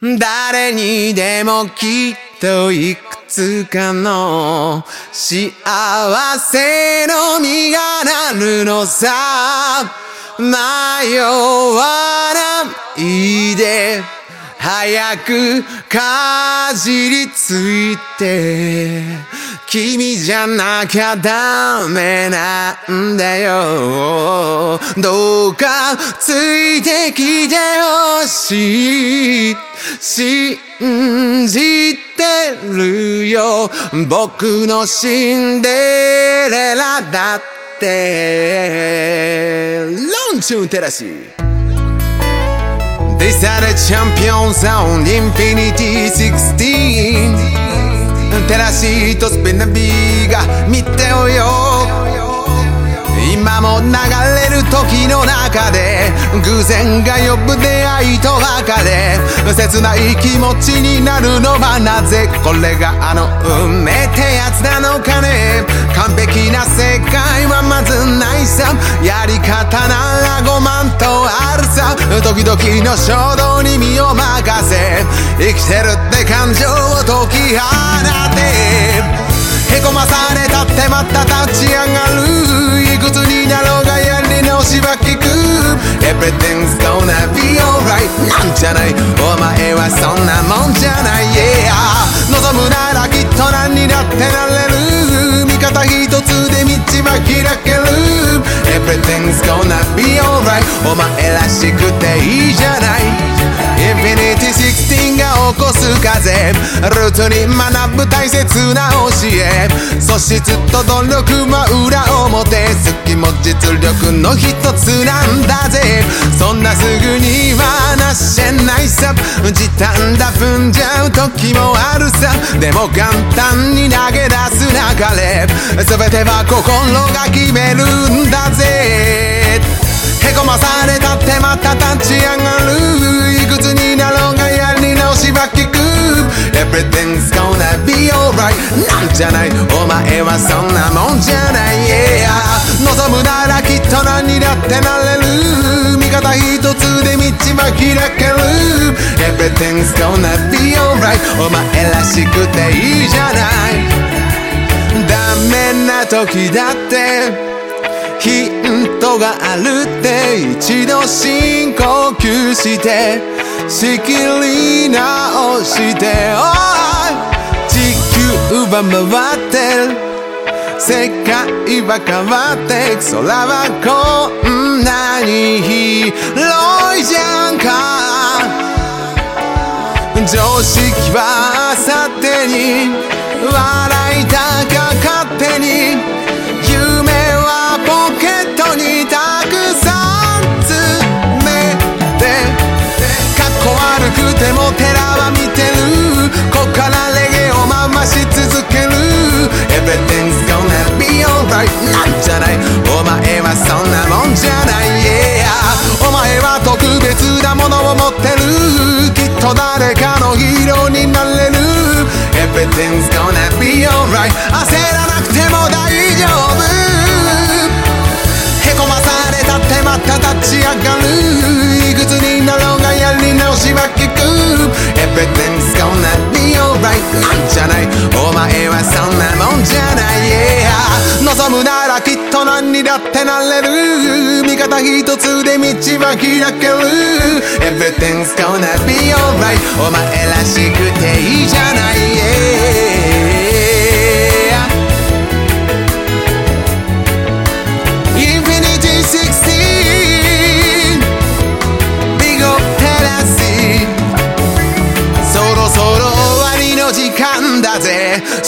誰にでもきっといくつかの幸せの実がなるのさ。迷わないで早くかじりついて。君じゃなきゃダメなんだよ。どうかついてきてほしい。信じてるよ。僕のシンデレラだって。ロンチュンテラシー。These are the champions on Infinity 16テラシーとスペナビーが見ておよ。今も流れる時の中で偶然が呼ぶ出会いと別れ切ない気持ちになるのはなぜ？これがあの運命ってやつなのかね？完璧な世界はまずないさ。やり方なら5万とあるさ。時々の衝動に身を任せ生きてるって感情を解き放て。Everything's gonna be alright なんじゃないお前はそんなもんじゃない Yeah 望むならきっと何にだってなれる味方一つで道は開ける Everything's gonna be alright お前らしくていいじゃない Infinity こす風ルートに学ぶ大切な教え。素質と努力は裏表。好きも実力の一つなんだぜ。そんなすぐにはなせないさ。時短だ踏んじゃう時もあるさ。でも簡単に投げ出す流れ。全ては心が決めるんだぜ。Everything's gonna be alright. なんじゃない？お前はそんなもんじゃない。Yeah 望むならきっと何だってなれる。味方一つで道は開ける。Everything's gonna be alright. お前らしくていいじゃない。ダメな時だって。ヒントがあるって。一度深呼吸して。仕切り直しておい地球は回ってる。世界は変わってく空はこんなに広いじゃんか。常識はあさってに笑いたか勝手に。Everything's gonna be alright 焦らなくても大丈夫。へこまされたってまた立ち上がる。いくつになろうがやり直しは聞く。Everything's gonna be alright なんじゃない。お前はそんなもんじゃない。Yeah 望むならきっと何にだってなれる。味方一つで道は開ける。Everything's gonna be alright お前らしく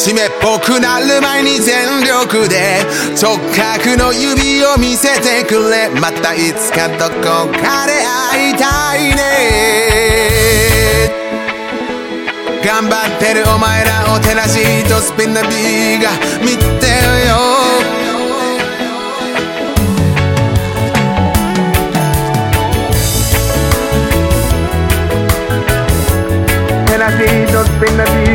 ぜ締めっぽくなる前に全力で直角の指を見せてくれ。またいつかどこかで会いたいね。頑張ってるお前らを照らしとスピンナビーが見てよ。照らしとスピンナビーが